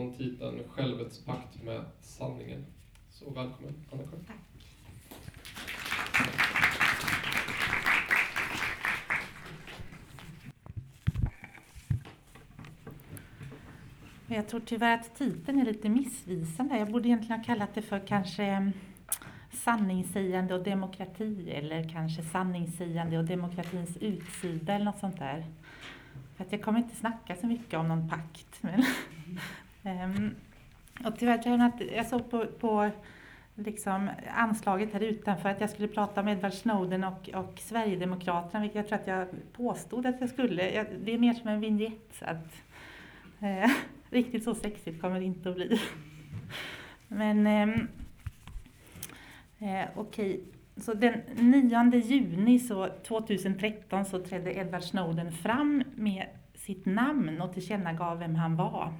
utifrån titeln Självets pakt med sanningen. Så välkommen Anna-Karin. Tack. Jag tror tyvärr att titeln är lite missvisande. Jag borde egentligen ha kallat det för kanske mm, sanningssägande och demokrati eller kanske sanningssägande och demokratins utsida eller något sånt där. För att jag kommer inte snacka så mycket om någon pakt. Men um, och tyvärr tror jag att jag såg på, på liksom anslaget här utanför att jag skulle prata om Edward Snowden och, och Sverigedemokraterna, vilket jag tror att jag påstod att jag skulle. Jag, det är mer som en vignett. Att, eh, riktigt så sexigt kommer det inte att bli. Men eh, eh, okej, okay. så den 9 juni så 2013 så trädde Edward Snowden fram med sitt namn och tillkännagav vem han var.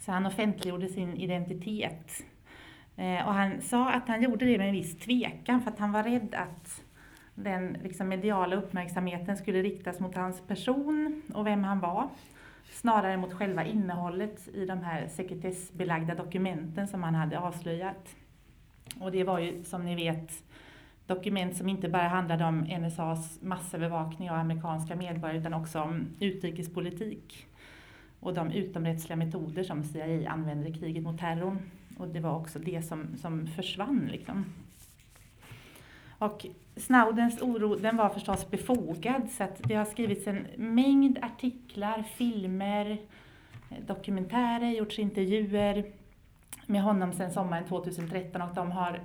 Så han offentliggjorde sin identitet. Eh, och han sa att han gjorde det med en viss tvekan för att han var rädd att den liksom, mediala uppmärksamheten skulle riktas mot hans person och vem han var snarare mot själva innehållet i de här sekretessbelagda dokumenten som han hade avslöjat. Och det var ju som ni vet dokument som inte bara handlade om NSAs massövervakning av amerikanska medborgare utan också om utrikespolitik och de utomrättsliga metoder som CIA använder i kriget mot terrorn. Och det var också det som, som försvann. Liksom. Och Snowdens oro den var förstås befogad så att det har skrivits en mängd artiklar, filmer, dokumentärer, gjorts intervjuer med honom sedan sommaren 2013 och de har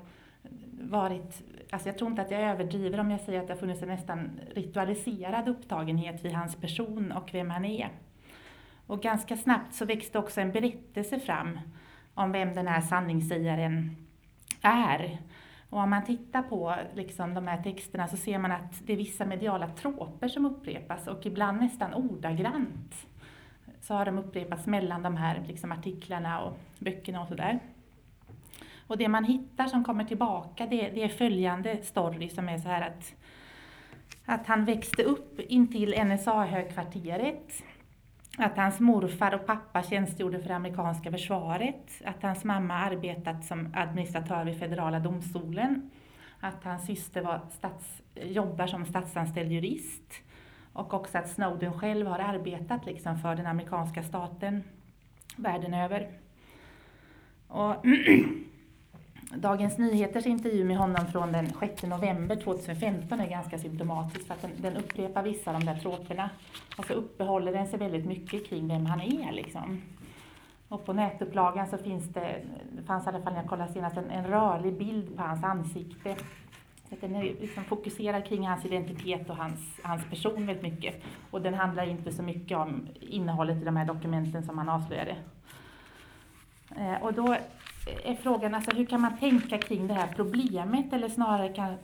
varit, alltså jag tror inte att jag överdriver om jag säger att det har funnits en nästan ritualiserad upptagenhet vid hans person och vem han är. Och ganska snabbt så växte också en berättelse fram om vem den här sanningssägaren är. Och om man tittar på liksom, de här texterna så ser man att det är vissa mediala troper som upprepas och ibland nästan ordagrant så har de upprepats mellan de här liksom, artiklarna och böckerna och sådär. Och det man hittar som kommer tillbaka det, det är följande story som är så här att, att han växte upp intill NSA-högkvarteret att hans morfar och pappa tjänstgjorde för det amerikanska försvaret, att hans mamma arbetat som administratör vid federala domstolen, att hans syster var stats, jobbar som statsanställd jurist. Och också att Snowden själv har arbetat liksom för den amerikanska staten världen över. Och Dagens Nyheters intervju med honom från den 6 november 2015 är ganska symptomatisk för att den, den upprepar vissa av de där troperna. Och så alltså uppehåller den sig väldigt mycket kring vem han är. Liksom. Och på nätupplagan så finns det, det fanns i alla fall när jag kollade senast, en, en rörlig bild på hans ansikte. Så den är liksom fokuserad kring hans identitet och hans, hans person väldigt mycket. Och den handlar inte så mycket om innehållet i de här dokumenten som han avslöjade. Eh, och då är frågan alltså, hur kan man tänka kring det här problemet eller snarare kan,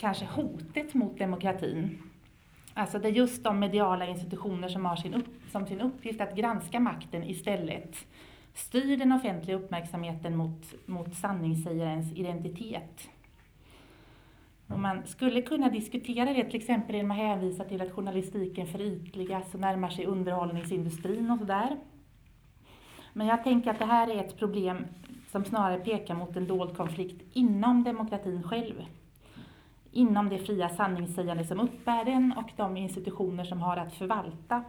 kanske hotet mot demokratin? Alltså det är just de mediala institutioner som har sin upp, som sin uppgift att granska makten istället styr den offentliga uppmärksamheten mot, mot sanningssägarens identitet. Och man skulle kunna diskutera det till exempel genom att hänvisa till att journalistiken förytligas och närmar sig underhållningsindustrin och sådär. Men jag tänker att det här är ett problem som snarare pekar mot en dold konflikt inom demokratin själv. Inom det fria sanningssägande som uppbär den och de institutioner som har att förvalta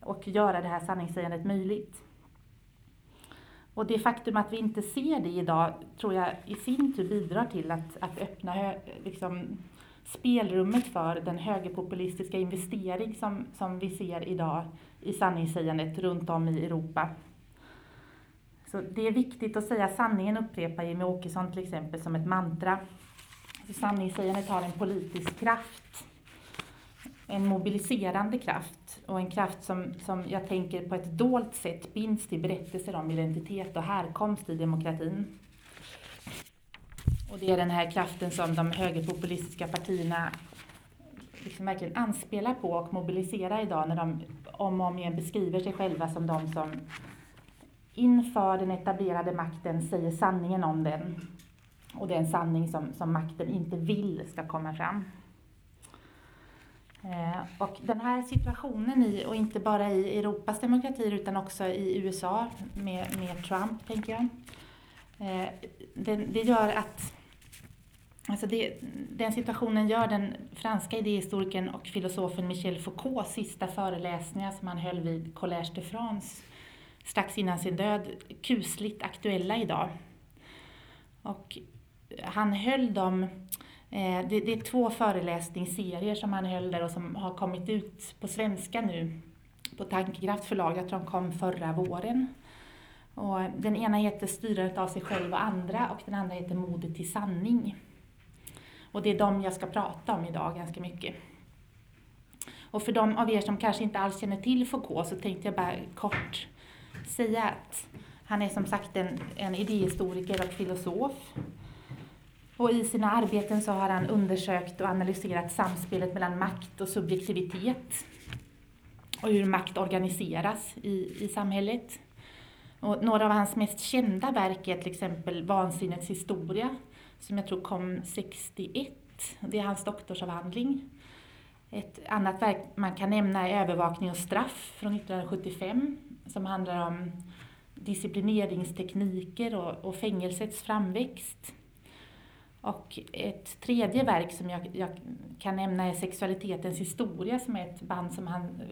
och göra det här sanningssägandet möjligt. Och det faktum att vi inte ser det idag tror jag i sin tur bidrar till att, att öppna liksom, spelrummet för den högerpopulistiska investering som, som vi ser idag i sanningssägandet runt om i Europa så det är viktigt att säga sanningen, upprepar Jimmie Åkesson till exempel som ett mantra. Så sanningssägandet har en politisk kraft, en mobiliserande kraft och en kraft som, som jag tänker på ett dolt sätt binds till berättelser om identitet och härkomst i demokratin. Och det är den här kraften som de högerpopulistiska partierna liksom verkligen anspelar på och mobiliserar idag när de om och om igen beskriver sig själva som de som inför den etablerade makten säger sanningen om den. Och det är en sanning som, som makten inte vill ska komma fram. Eh, och den här situationen, i, och inte bara i Europas demokratier utan också i USA med, med Trump, tänker jag. Eh, det, det gör att Alltså det, den situationen gör den franska idéhistorikern och filosofen Michel Foucaults sista föreläsningar som han höll vid Collège de France strax innan sin död kusligt aktuella idag. Och han höll dem Eh, det, det, är två föreläsningsserier som han höll där och som har kommit ut på svenska nu på Tankekraft förlag. Jag tror de kom förra våren. Och den ena heter Styrandet av sig själv och andra och den andra heter Modet till sanning. Och det är de jag ska prata om idag ganska mycket. Och för de av er som kanske inte alls känner till Foucault så tänkte jag bara kort säga att han är som sagt en, en idéhistoriker och filosof och i sina arbeten så har han undersökt och analyserat samspelet mellan makt och subjektivitet och hur makt organiseras i, i samhället. Och några av hans mest kända verk är till exempel Vansinnets historia, som jag tror kom 61. Det är hans doktorsavhandling. Ett annat verk man kan nämna är Övervakning och straff från 1975, som handlar om disciplineringstekniker och, och fängelsets framväxt. Och ett tredje verk som jag, jag, kan nämna är Sexualitetens historia som är ett, band som han,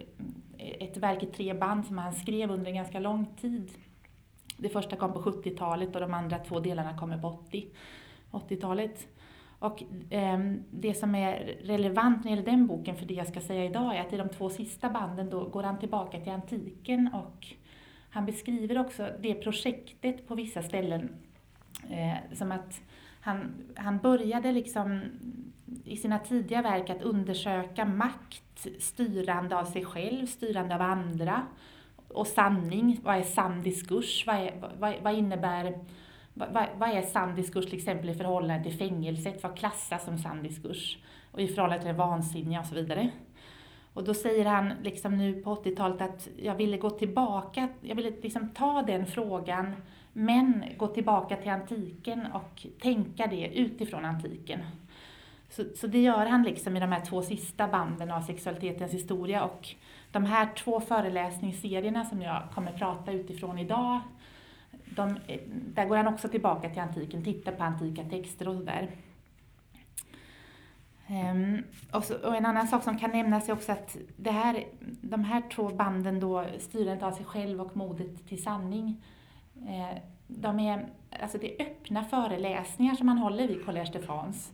ett verk i tre band som han skrev under en ganska lång tid. Det första kom på 70-talet och de andra två delarna kommer på 80, 80-talet. Och eh, det som är relevant när det gäller den boken för det jag ska säga idag är att i de två sista banden då går han tillbaka till antiken och han beskriver också det projektet på vissa ställen eh, som att han, han började liksom i sina tidiga verk att undersöka makt, styrande av sig själv, styrande av andra och sanning. Vad är sann diskurs? Vad, är, vad, vad innebär vad, vad, är sann diskurs till exempel i förhållande till fängelset? Vad klassas som sann diskurs? Och i förhållande till det vansinniga och så vidare. Och då säger han liksom nu på 80-talet att jag ville gå tillbaka, jag ville liksom ta den frågan men gå tillbaka till antiken och tänka det utifrån antiken. Så, så det gör han liksom i de här två sista banden av sexualitetens historia och de här två föreläsningsserierna som jag kommer prata utifrån idag, de, där går han också tillbaka till antiken, tittar på antika texter och sådär. Um, och, så, och, en annan sak som kan nämnas är också att det här, de här två banden, då, Styrandet av sig själv och Modet till sanning, Eh, de är, alltså det är öppna föreläsningar som man håller vid Collège de France.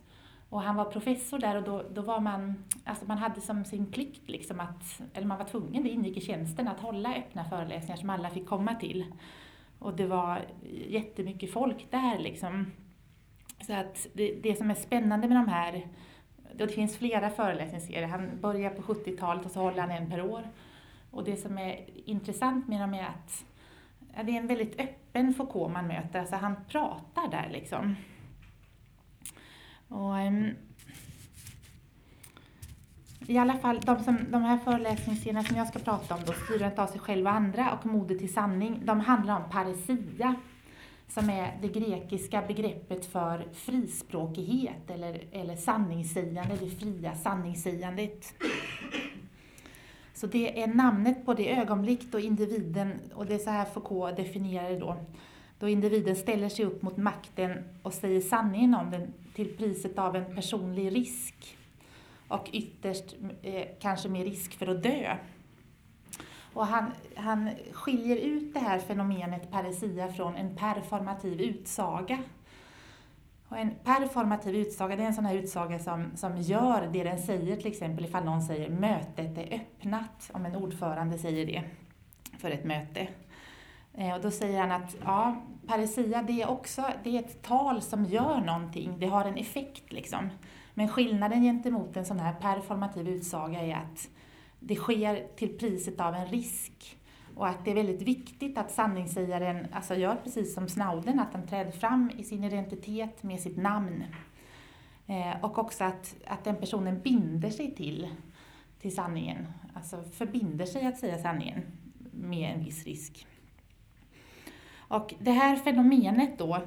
Och han var professor där och då, då var man, alltså man hade som sin plikt, liksom att, eller man var tvungen, det ingick i tjänsten, att hålla öppna föreläsningar som alla fick komma till. Och det var jättemycket folk där liksom. Så att det, det som är spännande med de här, det finns flera föreläsningsserier, han börjar på 70-talet och så håller han en per år. Och det som är intressant med dem är att det är en väldigt öppen Foucault man möter, alltså han pratar där liksom. Och, um, i alla fall, de, som, de här föreläsningsserierna som jag ska prata om, då, Styrandet av sig själv och andra och Modet till sanning, de handlar om paresia, som är det grekiska begreppet för frispråkighet eller, eller sanningssägande, det fria sanningssägandet. Så det är namnet på det ögonblick då individen, och det är så här Foucault definierar det då, då individen ställer sig upp mot makten och säger sanningen om den till priset av en personlig risk och ytterst eh, kanske med risk för att dö. Och han, han skiljer ut det här fenomenet paresia från en performativ utsaga och en performativ utsaga, det är en sån här utsaga som, som gör det den säger, till exempel ifall någon säger mötet är öppnat, om en ordförande säger det för ett möte. Eh, och då säger han att ja, paresia det är också det är ett tal som gör någonting, det har en effekt liksom. Men skillnaden gentemot en sån här performativ utsaga är att det sker till priset av en risk. Och att det är väldigt viktigt att sanningssägaren alltså gör precis som Snauden, att han träder fram i sin identitet med sitt namn. Eh, och också att, att den personen binder sig till, till sanningen, alltså förbinder sig att säga sanningen med en viss risk. Och det här fenomenet då,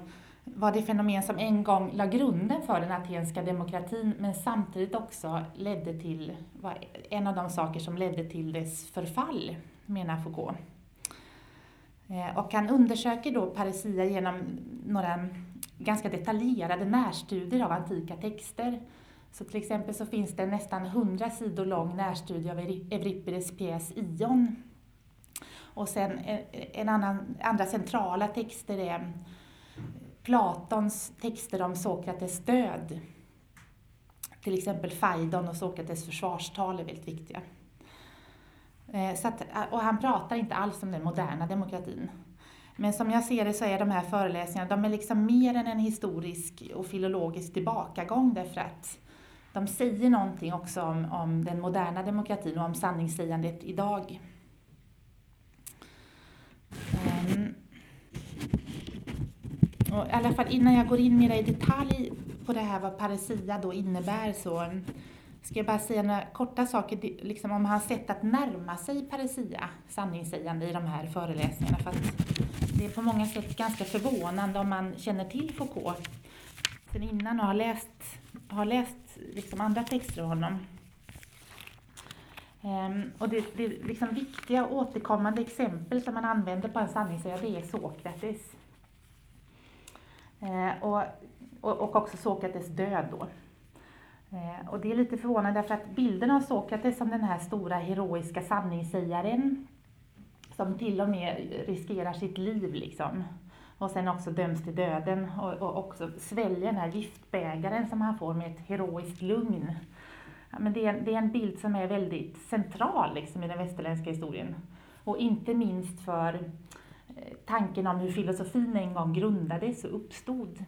var det fenomen som en gång la grunden för den atenska demokratin men samtidigt också ledde till, var en av de saker som ledde till dess förfall, menar Foucault. Eh, och han undersöker då paresia genom några ganska detaljerade närstudier av antika texter. Så till exempel så finns det en nästan 100 sidor lång närstudie av Euripides pjäs Ion. Och sen eh, en annan, andra centrala texter är Platons texter om Sokrates död. Till exempel Faidon och Sokrates försvarstal är väldigt viktiga. Eh, så att, eh, och han pratar inte alls om den moderna demokratin. Men som jag ser det så är de här föreläsningarna de är liksom mer än en historisk och filologisk tillbakagång därför att de säger någonting också om, om den moderna demokratin och om sanningssägandet idag. Um, och I alla fall innan jag går in mer i detalj på det här vad paresia då innebär så ska jag bara säga några korta saker liksom om hans sätt att närma sig paresia, sanningssägande, i de här föreläsningarna. För det är på många sätt ganska förvånande om man känner till Foucault sen innan och har läst, har läst liksom andra texter av honom. Um, och det, det liksom viktiga återkommande exempel som man använder på en sanningssägare det är Sokrates. Eh, och, och, och också Sokrates död då. Eh, och det är lite förvånande därför att bilden av Sokrates som den här stora heroiska sanningssägaren som till och med riskerar sitt liv liksom. Och sen också döms till döden och, och också sväljer den här giftbägaren som han får med ett heroiskt lugn. Ja, men det, är, det är en bild som är väldigt central liksom, i den västerländska historien. Och inte minst för tanken om hur filosofin en gång grundades och uppstod.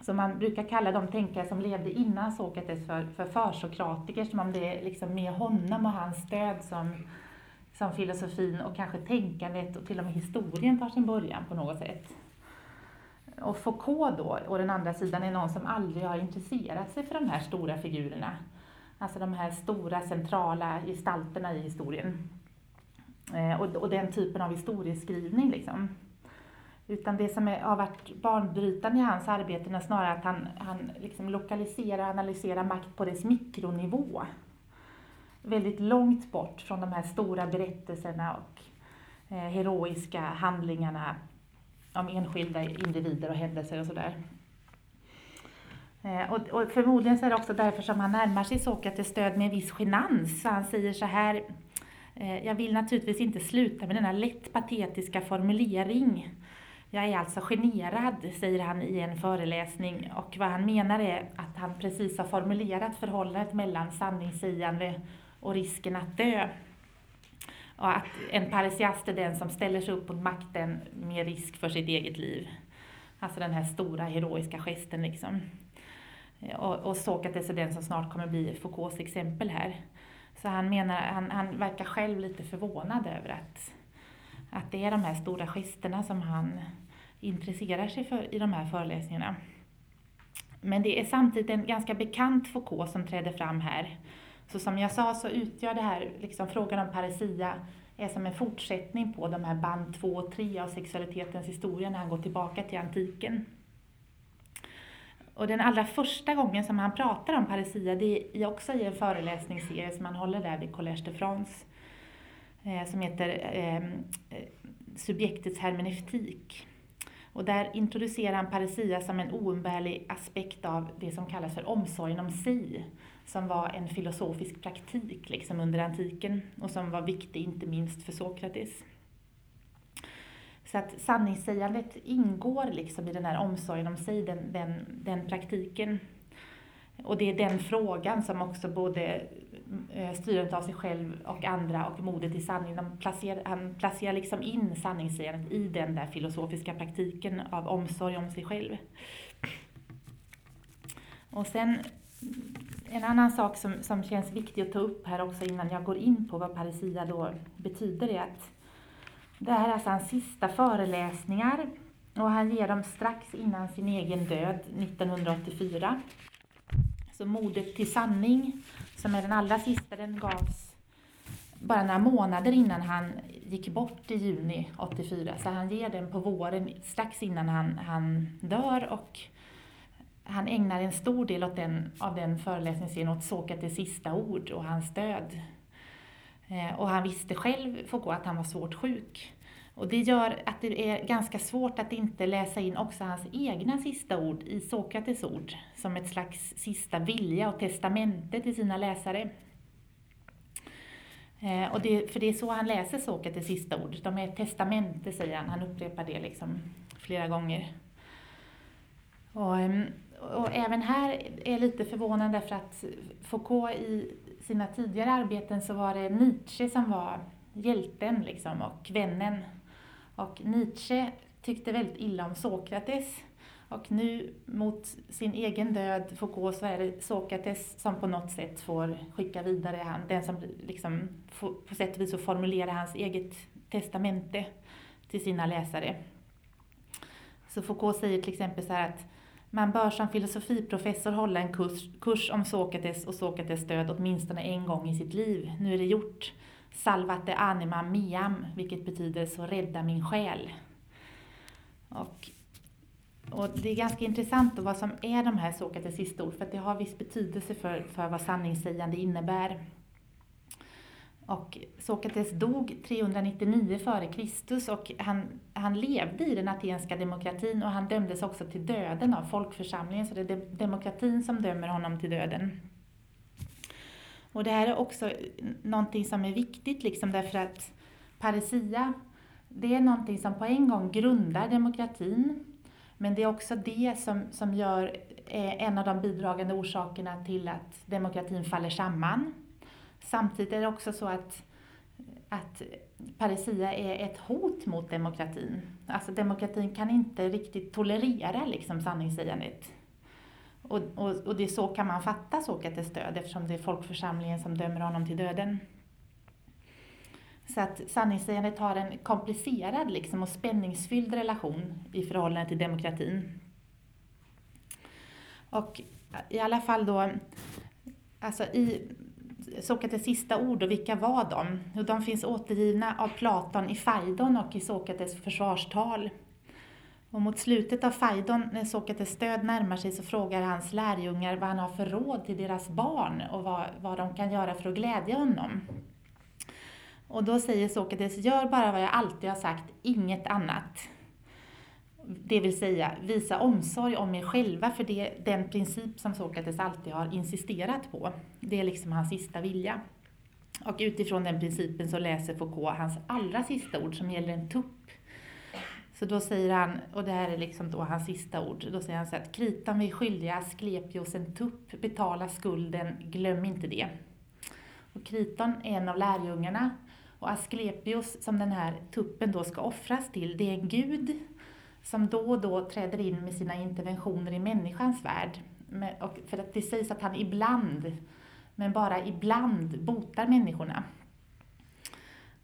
Så man brukar kalla de tänkare som levde innan Sokrates för, för försokratiker, som om det är liksom med honom och hans stöd som som filosofin och kanske tänkandet och till och med historien tar sin början på något sätt. Och Foucault då, å den andra sidan, är någon som aldrig har intresserat sig för de här stora figurerna. Alltså de här stora centrala gestalterna i historien. Eh, och, och, den typen av historieskrivning liksom. Utan det som är, har varit banbrytande i hans arbete är snarare att han, han liksom lokaliserar och analyserar makt på dess mikronivå väldigt långt bort från de här stora berättelserna och eh, heroiska handlingarna om enskilda individer och händelser och sådär. Eh, och, och, förmodligen så är det också därför som han närmar sig Sokrates stöd med en viss genans. Så han säger så här, Eh, jag vill naturligtvis inte sluta med denna lätt patetiska formulering. Jag är alltså generad, säger han i en föreläsning. Och vad han menar är att han precis har formulerat förhållandet mellan sanningssägande och risken att dö. Och att en parisiast är den som ställer sig upp mot makten med risk för sitt eget liv. Alltså den här stora heroiska gesten liksom. Eh, och, och Sokrates är den som snart kommer bli Foucaults exempel här. Så han menar, han, han verkar själv lite förvånad över att, att det är de här stora gesterna som han intresserar sig för i de här föreläsningarna. Men det är samtidigt en ganska bekant Foucault som träder fram här så som jag sa så utgör det här, liksom frågan om paresia, är som en fortsättning på de här band 2 och 3 av sexualitetens historia när han går tillbaka till antiken. Och den allra första gången som han pratar om paresia, det är också i en föreläsningsserie som han håller där vid Collège de France, eh, som heter ehm, eh, Subjektets hermeneutik. Och där introducerar han paresia som en oumbärlig aspekt av det som kallas för omsorgen om sig som var en filosofisk praktik liksom under antiken och som var viktig inte minst för Sokrates. Så att sanningssägandet ingår liksom i den här omsorgen om sig, den, den, den praktiken. Och det är den frågan som också både eh, styret styrandet av sig själv och andra och modet i sanning, de placerar, han placerar liksom in sanningssägandet i den där filosofiska praktiken av omsorg om sig själv. Och sen en annan sak som, som känns viktig att ta upp här också innan jag går in på vad paresia då betyder är att det här är alltså hans sista föreläsningar och han ger dem strax innan sin egen död 1984. Så Modet till sanning, som är den allra sista, den gavs bara några månader innan han gick bort i juni 84, så han ger den på våren strax innan han, han dör och han ägnar en stor del av den, av den föreläsningsserien åt Sokrates sista ord och hans död. Eh, och han visste själv, Foucault, att han var svårt sjuk. Och det gör att det är ganska svårt att inte läsa in också hans egna sista ord i Sokrates ord, som ett slags sista vilja och testamente till sina läsare. Eh, och det, för det är så han läser Sokrates sista ord. De är ett testamente, säger han. Han upprepar det liksom flera gånger. Och, ehm, och även här är lite förvånande för att Foucault i sina tidigare arbeten så var det Nietzsche som var hjälten liksom, och vännen. Och Nietzsche tyckte väldigt illa om Sokrates. Och nu mot sin egen död, Foucault, så är det Sokrates som på något sätt får skicka vidare, han, den som liksom på sätt och vis formulerar hans eget testamente till sina läsare. Så Foucault säger till exempel så här att man bör som filosofiprofessor hålla en kurs, kurs om Sokrates och Sokrates död åtminstone en gång i sitt liv. Nu är det gjort. Salvate anima miam, vilket betyder så rädda min själ. Och, och det är ganska intressant vad som är de här Sokrates sista ord, för att det har viss betydelse för, för vad sanningssägande innebär. Och Sokrates dog 399 f.Kr. och han, han levde i den atenska demokratin och han dömdes också till döden av folkförsamlingen, så det är demokratin som dömer honom till döden. Och det här är också någonting som är viktigt liksom därför att paresia, det är någonting som på en gång grundar demokratin, men det är också det som, som gör eh, en av de bidragande orsakerna till att demokratin faller samman. Samtidigt är det också så att, att paresia är ett hot mot demokratin. Alltså demokratin kan inte riktigt tolerera liksom sanningssägandet. Och, och, och det är så kan man fatta Sokrates död eftersom det är folkförsamlingen som dömer honom till döden. Så att sanningssägandet har en komplicerad liksom, och spänningsfylld relation i förhållande till demokratin. Och i alla fall då, alltså i Sokrates sista ord, och vilka var de? Och de finns återgivna av Platon i Faidon och i Sokrates försvarstal. Och mot slutet av Faidon, när Sokrates död närmar sig, så frågar hans lärjungar vad han har för råd till deras barn och vad, vad de kan göra för att glädja honom. Och då säger Sokrates, gör bara vad jag alltid har sagt, inget annat. Det vill säga, visa omsorg om er själva, för det är den princip som Sokrates alltid har insisterat på. Det är liksom hans sista vilja. Och utifrån den principen så läser Foucault hans allra sista ord som gäller en tupp så då säger han, och det här är liksom då hans sista ord, då säger han så att kritan vi är skyldiga Asklepios en tupp, betala skulden, glöm inte det. Och Kriton är en av lärjungarna och Asklepios som den här tuppen då ska offras till, det är en gud som då och då träder in med sina interventioner i människans värld. Och för att det sägs att han ibland, men bara ibland, botar människorna.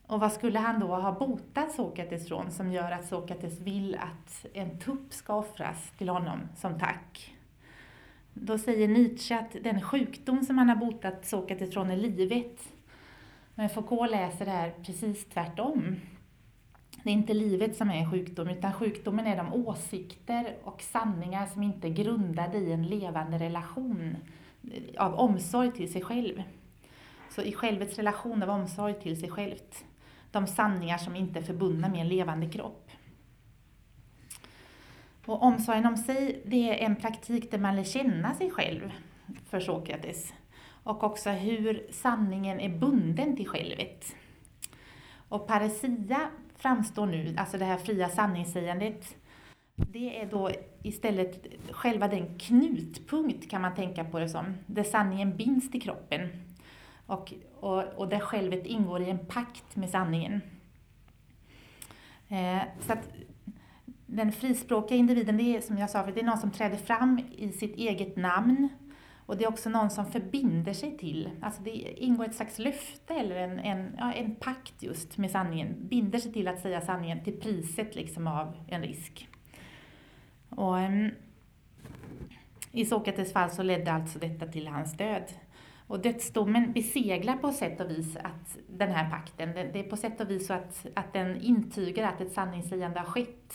Och vad skulle han då ha botat Sokrates från som gör att Sokrates vill att en tupp ska offras till honom som tack? Då säger Nietzsche att den sjukdom som han har botat Sokrates från är livet. Men Foucault läser det här precis tvärtom. Det är inte livet som är sjukdom, utan sjukdomen är de åsikter och sanningar som inte är grundade i en levande relation av omsorg till sig själv. Så i självets relation av omsorg till sig självt de sanningar som inte är förbundna med en levande kropp. Och omsorgen om sig, det är en praktik där man lär känna sig själv, för Sokrates. Och också hur sanningen är bunden till självet. Och paresia framstår nu, alltså det här fria sanningssägandet, det är då istället själva den knutpunkt, kan man tänka på det som, där sanningen binds till kroppen och, och, och där självet ingår i en pakt med sanningen. Eh, så att den frispråkiga individen, det är som jag sa, för det är någon som träder fram i sitt eget namn och det är också någon som förbinder sig till, alltså det ingår ett slags löfte eller en, en, ja, en pakt just med sanningen, binder sig till att säga sanningen till priset liksom av en risk. Och, um, I Sokrates fall så ledde alltså detta till hans död. Och dödsdomen beseglar på sätt och vis att den här pakten. Det är på sätt och vis så att, att den intygar att ett sanningssägande har skett.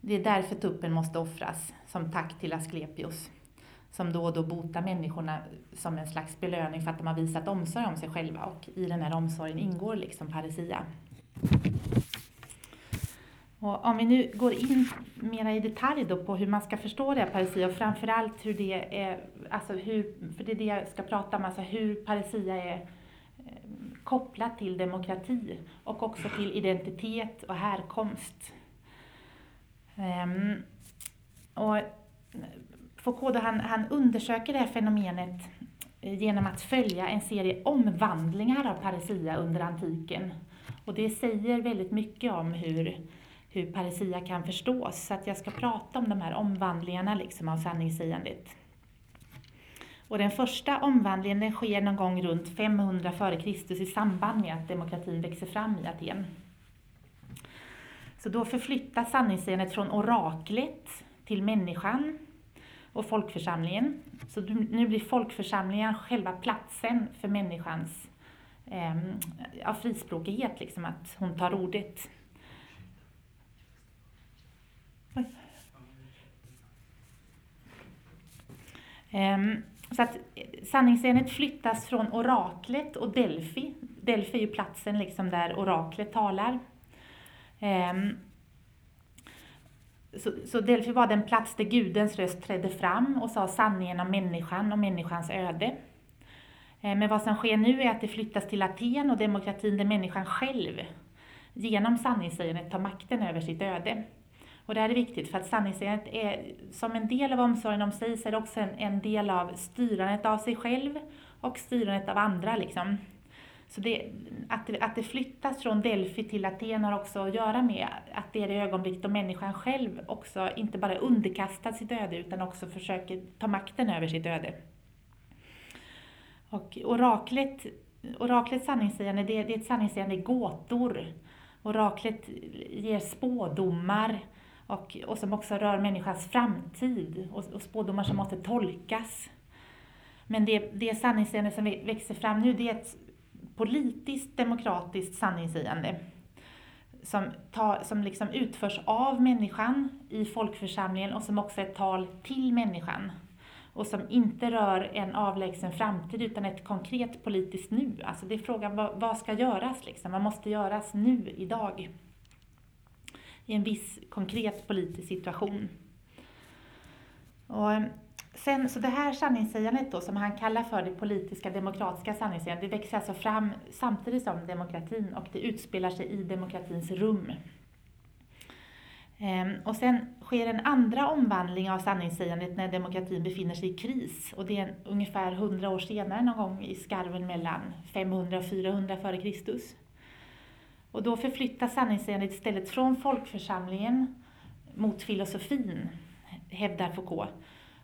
Det är därför tuppen måste offras, som tack till Asklepios, som då och då botar människorna som en slags belöning för att de har visat omsorg om sig själva. Och i den här omsorgen ingår liksom paresia. Och om vi nu går in mera i detalj då på hur man ska förstå det här paresia och framförallt hur det är, alltså hur, för det är det jag ska prata om, alltså hur paresia är eh, kopplat till demokrati och också till identitet och härkomst. Um, och Foucault han, han undersöker det här fenomenet eh, genom att följa en serie omvandlingar av paresia under antiken. Och det säger väldigt mycket om hur hur paresia kan förstås. Så att jag ska prata om de här omvandlingarna liksom av sanningssägandet. Och den första omvandlingen den sker någon gång runt 500 f.Kr. i samband med att demokratin växer fram i Aten. Så då förflyttas sanningssägandet från oraklet till människan och folkförsamlingen. Så nu blir folkförsamlingen själva platsen för människans eh, frispråkighet, liksom att hon tar ordet. Um, Ehm, så att eh, sanningsärendet flyttas från oraklet och Delphi. Delphi är ju platsen liksom där oraklet talar. Ehm, så, så Delphi var den plats där Gudens röst trädde fram och sa sanningen om människan och människans öde. Ehm, men vad som sker nu är att det flyttas till Aten och demokratin där människan själv genom sanningssägandet tar makten över sitt öde. Och det här är viktigt för att sanningssägandet är som en del av omsorgen om sig så är det också en, en del av styrandet av sig själv och styrandet av andra. Liksom. Så det, att, det, att det flyttas från Delphi till Aten har också att göra med att det är det ögonblick då människan själv också inte bara underkastar sitt öde utan också försöker ta makten över sitt öde. Och oraklet, oraklets sanningssägande, det, det är ett sanningssägande i gåtor. Oraklet ger spådomar och, och som också rör människans framtid och, och spådomar som måste tolkas. Men det, det sanningssägande som växer fram nu det är ett politiskt demokratiskt sanningssägande som, tar, som liksom utförs av människan i folkförsamlingen och som också är ett tal till människan och som inte rör en avlägsen framtid utan ett konkret politiskt nu. Alltså det är frågan vad, vad ska göras liksom? Vad måste göras nu, idag? I en viss konkret politisk situation. Och sen, så det här sanningssägandet då, som han kallar för det politiska demokratiska sanningssägandet, det växer alltså fram samtidigt som demokratin och det utspelar sig i demokratins rum. Ehm, och sen sker en andra omvandling av sanningssägandet när demokratin befinner sig i kris. Och det är ungefär 100 år senare, någon gång i skarven mellan 500 och 400 f.Kr. Och då förflyttas sanningssägandet istället från folkförsamlingen mot filosofin, hävdar Foucault.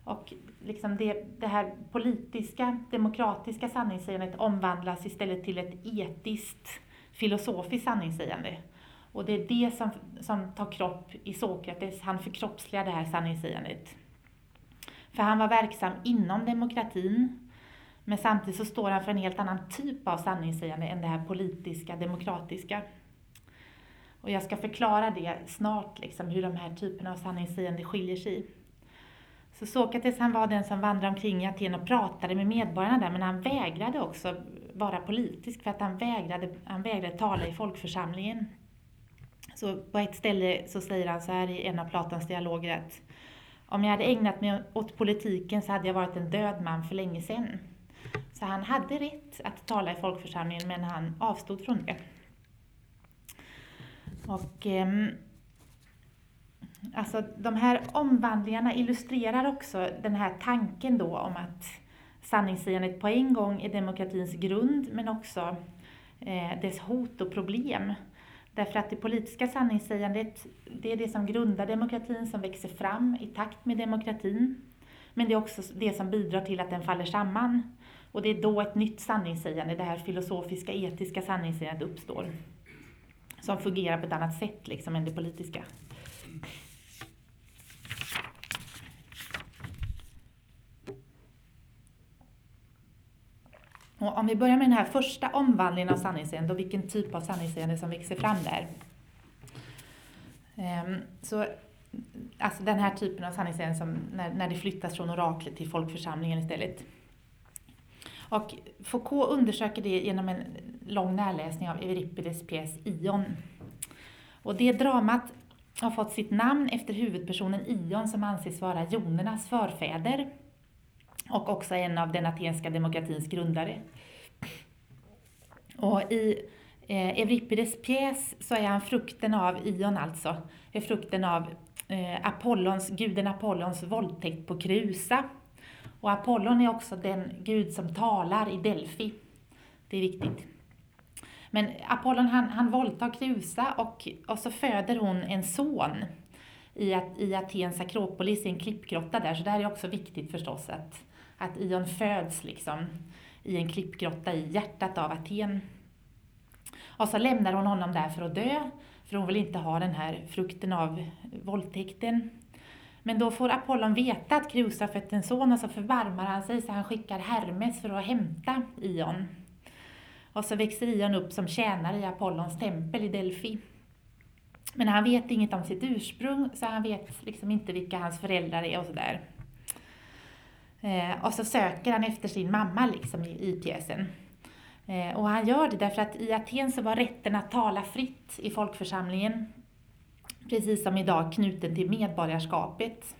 Och liksom det, det här politiska, demokratiska sanningssägandet omvandlas istället till ett etiskt, filosofiskt sanningssägande. Och det är det som, som tar kropp i Sokrates, han förkroppsligar det här sanningssägandet. För han var verksam inom demokratin, men samtidigt så står han för en helt annan typ av sanningssägande än det här politiska, demokratiska. Och jag ska förklara det snart, liksom, hur de här typerna av sanningssägande skiljer sig. Så Sokrates han var den som vandrade omkring i Aten och pratade med medborgarna där, men han vägrade också vara politisk för att han vägrade, han vägrade tala i folkförsamlingen. Så på ett ställe så säger han så här i en av Platons dialoger att om jag hade ägnat mig åt politiken så hade jag varit en död man för länge sedan. Så han hade rätt att tala i folkförsamlingen men han avstod från det. Och, eh, alltså, de här omvandlingarna illustrerar också den här tanken då om att sanningssägandet på en gång är demokratins grund men också eh, dess hot och problem. Därför att det politiska sanningssägandet, det är det som grundar demokratin, som växer fram i takt med demokratin. Men det är också det som bidrar till att den faller samman. Och det är då ett nytt sanningssägande, det här filosofiska, etiska sanningssägandet uppstår som fungerar på ett annat sätt liksom, än det politiska. Och om vi börjar med den här första omvandlingen av sanningssägande och vilken typ av sanningssägande som växer fram där. Ehm, så, alltså den här typen av sanningssägande som när, när det flyttas från oraklet till folkförsamlingen istället. Och Foucault undersöker det genom en lång närläsning av Euripides pjäs Ion. Och det dramat har fått sitt namn efter huvudpersonen Ion som anses vara jonernas förfäder och också en av den atenska demokratins grundare. Och i eh, Euripides pjäs så är han frukten av Ion alltså, är frukten av eh, Apollons, guden Apollons våldtäkt på Krusa. Och Apollon är också den gud som talar i Delfi. Det är viktigt. Men Apollon han, han våldtar Krusa och, och så föder hon en son i, i Atens Akropolis, i en klippgrotta där. Så det här är också viktigt förstås, att, att Ion föds liksom i en klippgrotta i hjärtat av Aten. Och så lämnar hon honom där för att dö, för hon vill inte ha den här frukten av våldtäkten. Men då får Apollon veta att Krusa fött en son alltså och så förbarmar han sig så han skickar Hermes för att hämta Ion. Och så växer Ion upp som tjänare i Apollons tempel i Delphi. Men han vet inget om sitt ursprung, så han vet liksom inte vilka hans föräldrar är och sådär. Eh, och så söker han efter sin mamma liksom i, i pjäsen. Eh, och han gör det därför att i Aten så var rätten att tala fritt i folkförsamlingen, precis som idag, knuten till medborgarskapet.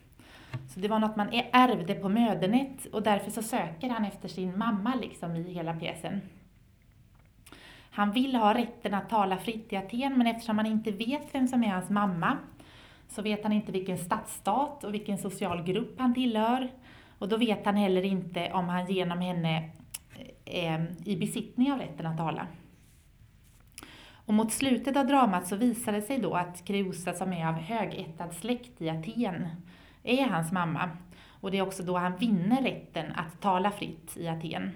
Så det var något man ärvde på mödernet och därför så söker han efter sin mamma liksom i hela pjäsen. Han vill ha rätten att tala fritt i Aten, men eftersom han inte vet vem som är hans mamma, så vet han inte vilken stadsstat och vilken social grupp han tillhör. Och då vet han heller inte om han genom henne är i besittning av rätten att tala. Och mot slutet av dramat så visar det sig då att Kreusa som är av högättad släkt i Aten är hans mamma. Och det är också då han vinner rätten att tala fritt i Aten.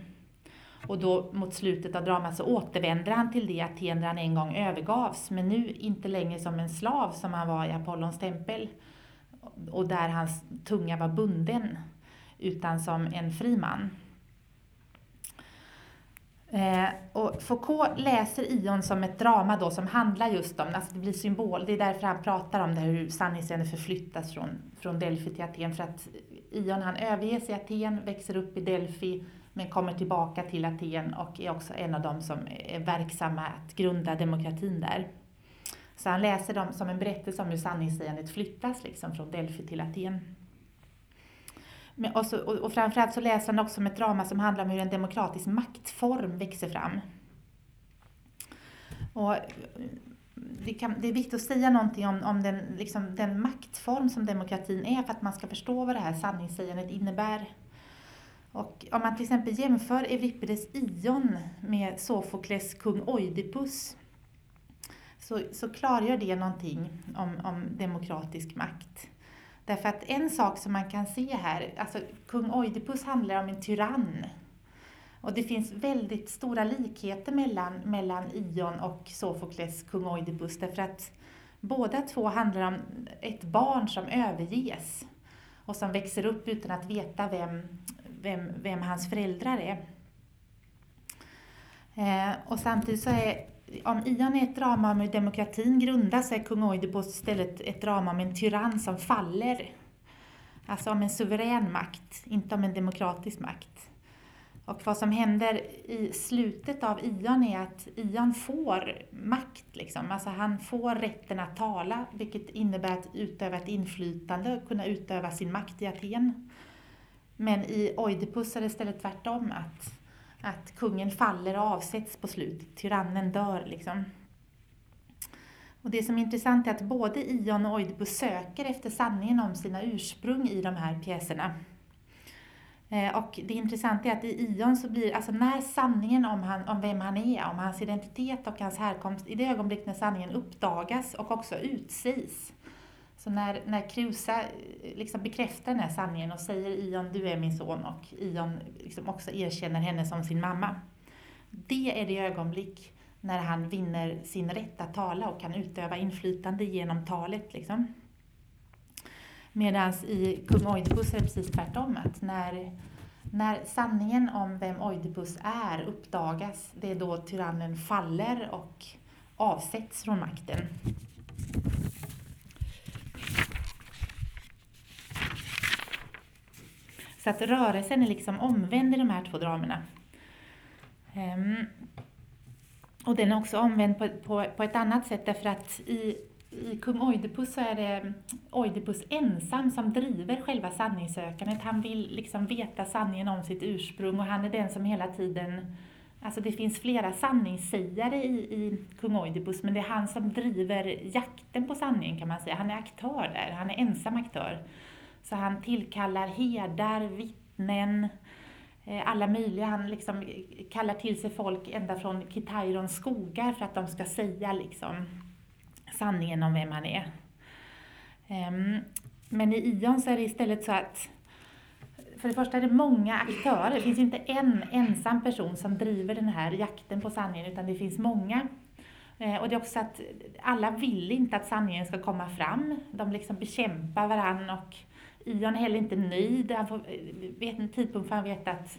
Och då mot slutet av dramat så återvänder han till det Aten där han en gång övergavs, men nu inte längre som en slav som han var i Apollons tempel och där hans tunga var bunden, utan som en fri man. Eh, och Foucault läser Ion som ett drama då som handlar just om, alltså det blir symbol, det är därför han pratar om det här hur sanningsscenen förflyttas från, från Delphi till Aten, för att Ion han överges i Aten, växer upp i Delphi, men kommer tillbaka till Aten och är också en av dem som är verksamma att grunda demokratin där. Så han läser dem som en berättelse om hur sanningssägandet flyttas liksom från Delphi till Aten. Men och, så, och, och framförallt så läser han också om ett drama som handlar om hur en demokratisk maktform växer fram. Och eh, det, kan, det är viktigt att säga någonting om, om den, liksom, den maktform som demokratin är för att man ska förstå vad det här sanningssägandet innebär. Och om man till exempel jämför Euripides Ion med Sofokles kung Oidipus så, så klargör det någonting om, om demokratisk makt. Därför att en sak som man kan se här, alltså kung Oidipus handlar om en tyrann. Och det finns väldigt stora likheter mellan, mellan Ion och Sofokles kung Oidipus därför att båda två handlar om ett barn som överges och som växer upp utan att veta vem, vem, vem hans föräldrar är. Eh, och samtidigt så är, om Ion är ett drama om hur demokratin grundas är kung Oidipus istället ett drama om en tyrann som faller. Alltså om en suverän makt, inte om en demokratisk makt. Och vad som händer i slutet av Ion är att Ion får makt. Liksom. Alltså han får rätten att tala, vilket innebär att utöva ett inflytande och kunna utöva sin makt i Aten. Men i Oidipus är det istället tvärtom, att, att kungen faller och avsätts på slutet. Tyrannen dör liksom. Och det som är intressant är att både Ion och Oidipus söker efter sanningen om sina ursprung i de här pjäserna. Eh, och det intressanta är att i Ion så blir, alltså när sanningen om, han, om vem han är, om hans identitet och hans härkomst, i det ögonblick när sanningen uppdagas och också utsägs, så när, när Krusa eh, liksom bekräftar den här sanningen och säger Ion, du är min son och Ion liksom också erkänner henne som sin mamma. Det är det ögonblick när han vinner sin rätt att tala och kan utöva inflytande genom talet. Liksom. Medan i kung Oidipus är det precis tvärtom, att när, När sanningen om vem Oidipus är uppdagas, det är då tyrannen faller och avsätts från makten. Så att rörelsen är liksom omvänd i de här två dramerna. Um, och den är också omvänd på, på, på ett annat sätt därför att i, i kung Oidipus så är det Oidipus ensam som driver själva sanningssökandet. Han vill liksom veta sanningen om sitt ursprung och han är den som hela tiden Alltså det finns flera sanningssägare i, i kung Oidipus men det är han som driver jakten på sanningen kan man säga. Han är aktör där, han är ensam aktör. Så han tillkallar herdar, vittnen, eh, alla möjliga. Han liksom kallar till sig folk ända från Kitairons skogar för att de ska säga liksom sanningen om vem han är. Ehm, men i Ion så är det istället så att för det första är det många aktörer. Det finns inte en ensam person som driver den här jakten på sanningen, utan det finns många. Eh, och det är också att alla vill inte att sanningen ska komma fram. De liksom bekämpar varandra och Ion är heller inte nöjd. Han får, eh, vet en tidpunkt för han vet att,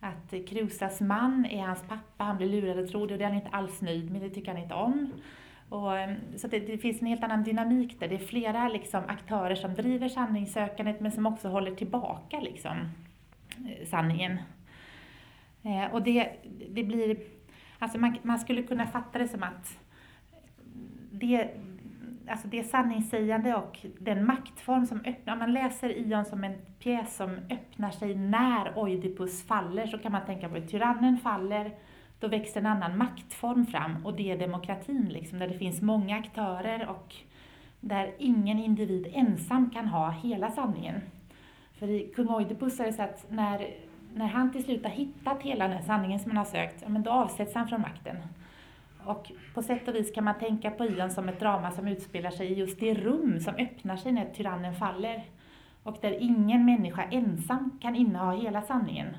att Krusas man är hans pappa. Han blir lurad och tror det och det är han inte alls nöjd med. Det tycker han inte om. Och, ehm, så det, det, finns en helt annan dynamik där. Det är flera liksom, aktörer som driver sanningssökandet men som också håller tillbaka liksom, eh, sanningen. Eh, och det, det blir, alltså man, man skulle kunna fatta det som att det, alltså det sanningssägande och den maktform som öppnar, om man läser Ion som en pjäs som öppnar sig när Oidipus faller så kan man tänka på att tyrannen faller, då växer en annan maktform fram och det är demokratin, liksom, där det finns många aktörer och där ingen individ ensam kan ha hela sanningen. För i kung Oidipus är det så att när, när han till slut har hittat hela den sanningen som han har sökt, ja, men då avsätts han från makten. Och på sätt och vis kan man tänka på Ion som ett drama som utspelar sig i just det rum som öppnar sig när tyrannen faller. Och där ingen människa ensam kan inneha hela sanningen.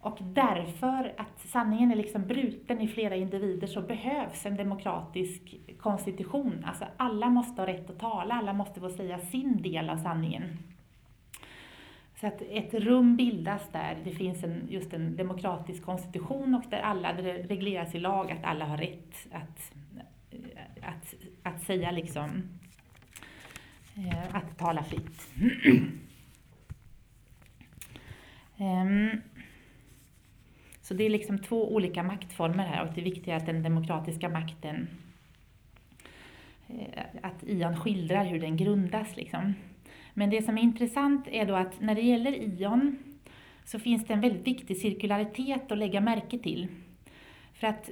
Och därför att sanningen är liksom bruten i flera individer så behövs en demokratisk konstitution. Alltså alla måste ha rätt att tala, alla måste få säga sin del av sanningen. Så att ett rum bildas där det finns en, just en demokratisk konstitution och där alla, där det regleras i lag att alla har rätt att, eh, att, att säga liksom, eh, att tala fritt. Ehm, så det är liksom två olika maktformer här och det viktiga är att den demokratiska makten, eh, att Ian skildrar hur den grundas. Liksom. Men det som är intressant är då att när det gäller Ion så finns det en väldigt viktig cirkularitet att lägga märke till. För att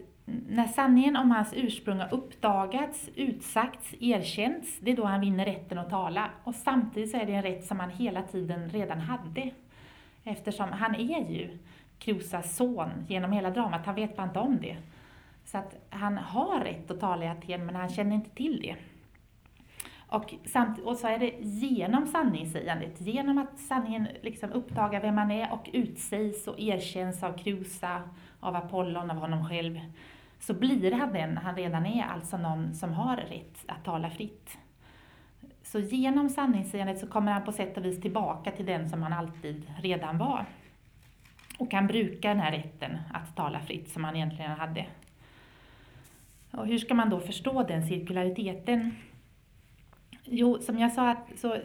när sanningen om hans ursprung har uppdagats, utsagts, erkänts, det är då han vinner rätten att tala. Och samtidigt så är det en rätt som han hela tiden redan hade. Eftersom han är ju Krosas son genom hela dramat. Han vet bara inte om det. Så att han har rätt att tala i Aten, men han känner inte till det. Och, samt, och så är det genom sanningssägandet, genom att sanningen liksom uppdagar vem man är och utsägs och erkänns av Krusa, av Apollon, av honom själv, så blir han den han redan är, alltså någon som har rätt att tala fritt. Så genom sanningssägandet så kommer han på sätt och vis tillbaka till den som han alltid redan var och kan bruka den här rätten att tala fritt som han egentligen hade. Och hur ska man då förstå den cirkulariteten? Jo, som jag sa, så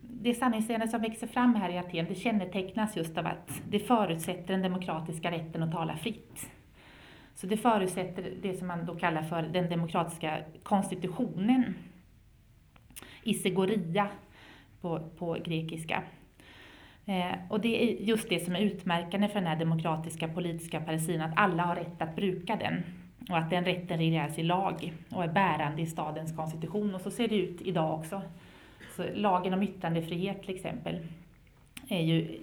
det sanningssägande som växer fram här i Aten, det kännetecknas just av att det förutsätter den demokratiska rätten att tala fritt. Så det förutsätter det som man då kallar för den demokratiska konstitutionen, isegoria på, på grekiska. Eh, och det är just det som är utmärkande för den här demokratiska politiska parasin, att alla har rätt att bruka den och att den rätten regleras i lag och är bärande i stadens konstitution. Och så ser det ut idag också. Så lagen om yttrandefrihet till exempel är ju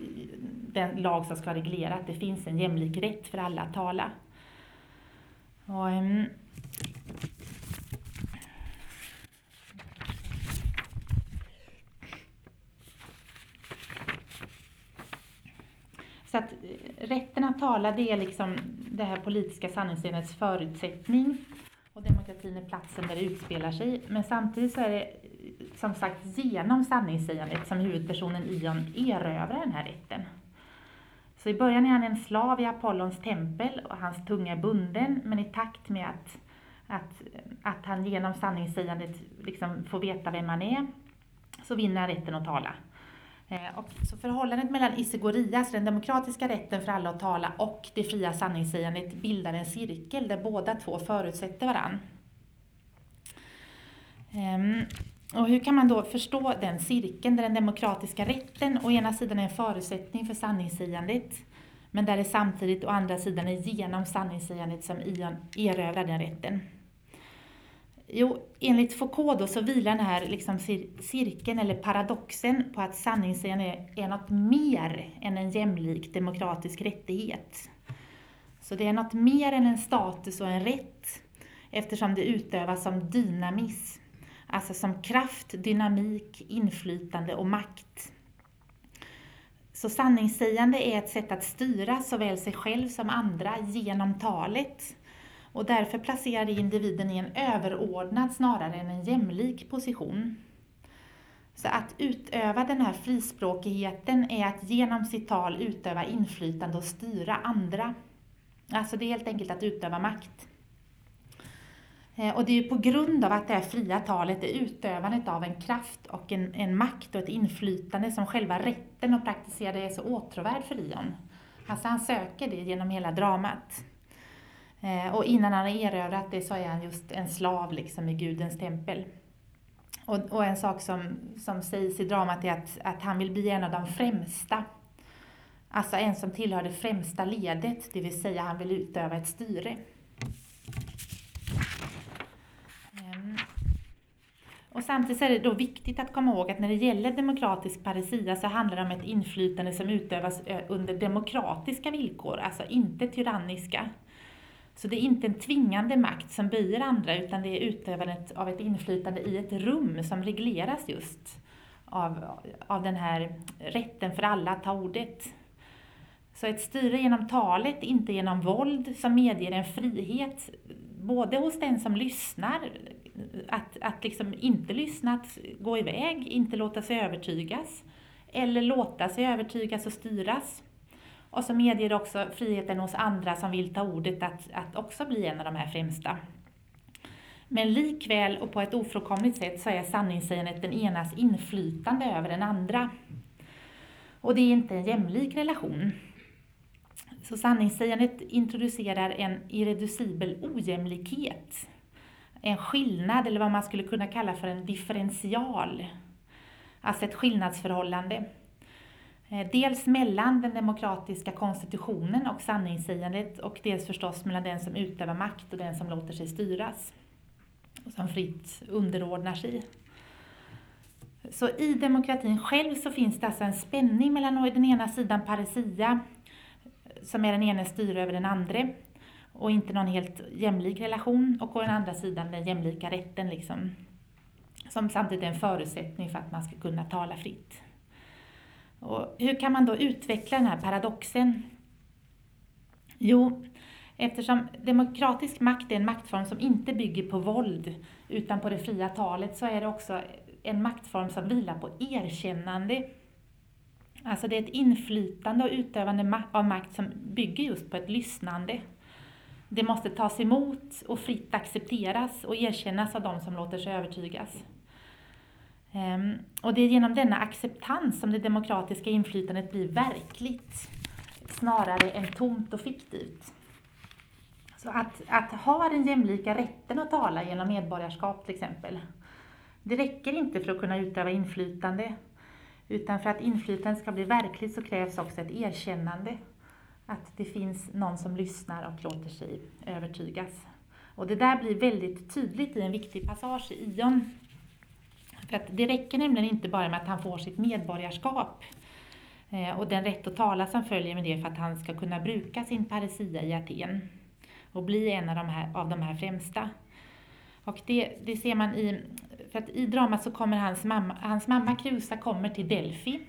den lag som ska reglera att det finns en jämlik rätt för alla att tala. Och, um, Så att rätten att tala, det är liksom det här politiska sanningsscenets förutsättning och demokratin är platsen där det utspelar sig. Men samtidigt så är det som sagt genom sanningssägandet som huvudpersonen Ion erövrar den här rätten. Så i början är han en slav i Apollons tempel och hans tunga är bunden, men i takt med att, att, att han genom sanningssägandet liksom får veta vem han är, så vinner han rätten att tala. Eh, och så förhållandet mellan Isegorias, alltså den demokratiska rätten för alla att tala, och det fria sanningssägandet bildar en cirkel där båda två förutsätter varann. Ehm, och hur kan man då förstå den cirkeln där den demokratiska rätten å ena sidan är en förutsättning för sanningssägandet, men där det samtidigt å andra sidan är genom sanningssägandet som Ion erövrar den rätten? Jo, enligt Foucault då så vilar den här liksom cirkeln eller paradoxen på att sanningssägande är, är något mer än en jämlik demokratisk rättighet. Så det är något mer än en status och en rätt eftersom det utövas som dynamism, alltså som kraft, dynamik, inflytande och makt. Så sanningssägande är ett sätt att styra såväl sig själv som andra genom talet och därför placerar det individen i en överordnad snarare än en jämlik position. Så att utöva den här frispråkigheten är att genom sitt tal utöva inflytande och styra andra. Alltså det är helt enkelt att utöva makt. Eh, och det är på grund av att det här fria talet är utövandet av en kraft och en, en makt och ett inflytande som själva rätten att praktisera det är så åtråvärd för Ion. Alltså han söker det genom hela dramat. Eh, och innan han har erövrat det så är han just en slav liksom i Gudens tempel. Och, och en sak som, som sägs i dramat är att, att han vill bli en av de främsta. Alltså en som tillhör det främsta ledet, det vill säga han vill utöva ett styre. Ehm. Och samtidigt är det då viktigt att komma ihåg att när det gäller demokratisk paresia så handlar det om ett inflytande som utövas eh, under demokratiska villkor, alltså inte tyranniska. Så det är inte en tvingande makt som böjer andra utan det är utövandet av ett inflytande i ett rum som regleras just av, av den här rätten för alla att ta ordet. Så ett styre genom talet, inte genom våld, som medger en frihet både hos den som lyssnar, att, att liksom inte lyssna, att gå iväg, inte låta sig övertygas, eller låta sig övertygas och styras. Och så medger det också friheten hos andra som vill ta ordet att, att också bli en av de här främsta. Men likväl och på ett ofrånkomligt sätt så är sanningssägandet den enas inflytande över den andra. Och det är inte en jämlik relation. Så sanningssägandet introducerar en irreducibel ojämlikhet. En skillnad, eller vad man skulle kunna kalla för en differential. Alltså ett skillnadsförhållande. Eh, dels mellan den demokratiska konstitutionen och sanningssägandet och dels förstås mellan den som utövar makt och den som låter sig styras och som fritt underordnar sig. Så i demokratin själv så finns det alltså en spänning mellan å den ena sidan paresia, som är den ene styre över den andra, och inte någon helt jämlik relation, och å den andra sidan den jämlika rätten, liksom, som samtidigt är en förutsättning för att man ska kunna tala fritt. Och hur kan man då utveckla den här paradoxen? Jo, eftersom demokratisk makt är en maktform som inte bygger på våld utan på det fria talet så är det också en maktform som vilar på erkännande. Alltså det är ett inflytande och utövande av makt som bygger just på ett lyssnande. Det måste tas emot och fritt accepteras och erkännas av de som låter sig övertygas. Ehm, och det är genom denna acceptans som det demokratiska inflytandet blir verkligt, snarare än tomt och fiktivt. Så att, att ha den jämlika rätten att tala genom medborgarskap till exempel, det räcker inte för att kunna utöva inflytande, utan för att inflytandet ska bli verkligt så krävs också ett erkännande, att det finns någon som lyssnar och låter sig övertygas. Och det där blir väldigt tydligt i en viktig passage i Ion för att det räcker nämligen inte bara med att han får sitt medborgarskap eh, och den rätt att tala som följer med det för att han ska kunna bruka sin paresia i Aten och bli en av de här, av de här främsta. Och det, det ser man i, för att i dramat så kommer hans mamma, hans mamma Krusa kommer till Delphi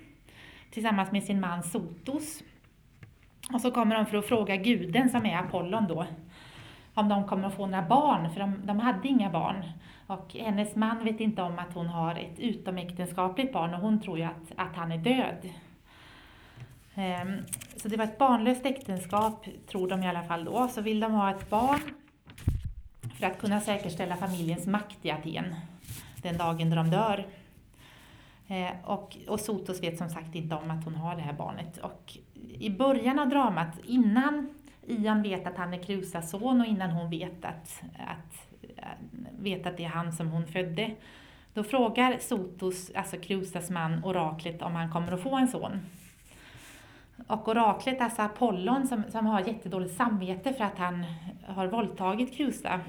tillsammans med sin man Sotos. Och så kommer de för att fråga guden som är Apollon då, om de kommer att få några barn, för de, de hade inga barn. Och hennes man vet inte om att hon har ett utomäktenskapligt barn och hon tror ju att, att han är död. Ehm, så det var ett barnlöst äktenskap, tror de i alla fall då. Så vill de ha ett barn för att kunna säkerställa familjens makt i Aten den dagen då de dör. Ehm, och, och Sotos vet som sagt inte om att hon har det här barnet. Och i början av dramat, innan Ian vet att han är Krusas son och innan hon vet att, att, vet att det är han som hon födde, då frågar Sotos, alltså Krusas man, oraklet om han kommer att få en son. Och oraklet, alltså Apollon, som, som har jättedåligt samvete för att han har våldtagit Krusa,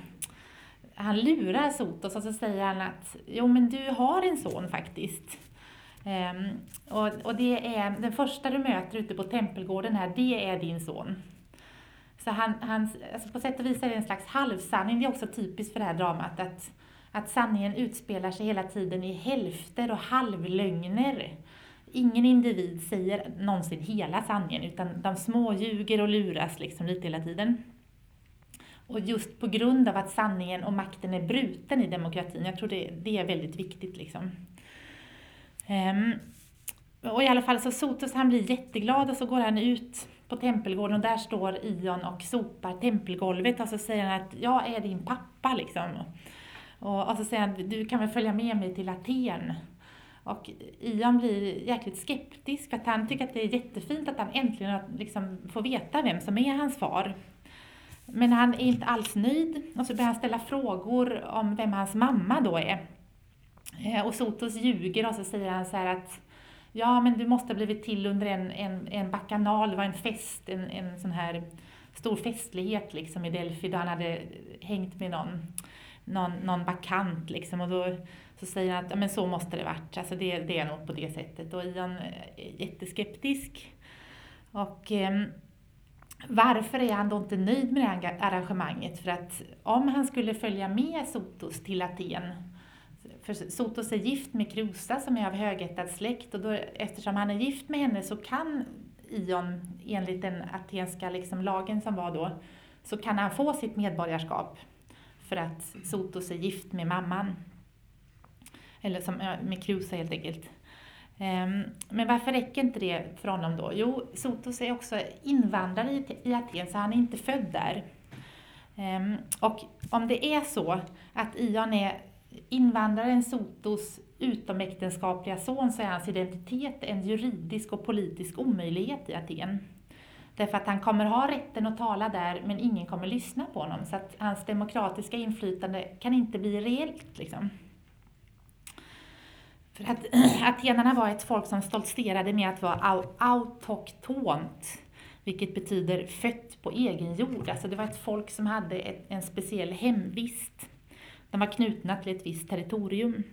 han lurar Sotos och så säger han att jo men du har en son faktiskt. Um, och, och det är den första du möter ute på tempelgården här, det är din son. Så han, han, alltså på sätt och vis är det en slags halvsanning, det är också typiskt för det här dramat, att, att sanningen utspelar sig hela tiden i hälfter och halvlögner. Ingen individ säger någonsin hela sanningen, utan de små ljuger och luras liksom lite hela tiden. Och just på grund av att sanningen och makten är bruten i demokratin, jag tror det, det är väldigt viktigt. Liksom. Um, och i alla fall så Sotos han blir jätteglad och så går han ut på tempelgården och där står Ion och sopar tempelgolvet och så säger han att jag är din pappa liksom. Och, och så säger han, du kan väl följa med mig till Aten. Och Ion blir jäkligt skeptisk för att han tycker att det är jättefint att han äntligen liksom får veta vem som är hans far. Men han är inte alls nöjd och så börjar han ställa frågor om vem hans mamma då är. Eh, och Sotos ljuger och så säger han så här att ja men du måste ha blivit till under en, en, en bakanal, det var en fest, en, en sån här stor festlighet liksom i Delphi då han hade hängt med någon, någon, någon bakant liksom och då så säger han att ja, men så måste det varit, alltså det, det är nog på det sättet och Ian är jätteskeptisk. Och eh, varför är han då inte nöjd med det här arrangemanget? För att om han skulle följa med Sotos till Aten, för Sotos är gift med Krusa som är av högättad släkt och då, eftersom han är gift med henne så kan Ion, enligt den atenska liksom lagen som var då, så kan han få sitt medborgarskap för att Sotos är gift med mamman. Eller som, med Krusa helt enkelt. Ehm, men varför räcker inte det för honom då? Jo, Sotos är också invandrare i Aten, så han är inte född där. Ehm, och om det är så att Ion är invandraren Sotos utomäktenskapliga son så är hans identitet en juridisk och politisk omöjlighet i Aten. Därför att han kommer ha rätten att tala där men ingen kommer lyssna på honom så att hans demokratiska inflytande kan inte bli reellt. Liksom. För att atenarna var ett folk som stoltserade med att vara autoktont, vilket betyder fött på egen jord. Alltså det var ett folk som hade ett, en speciell hemvist. De var knutna till ett visst territorium.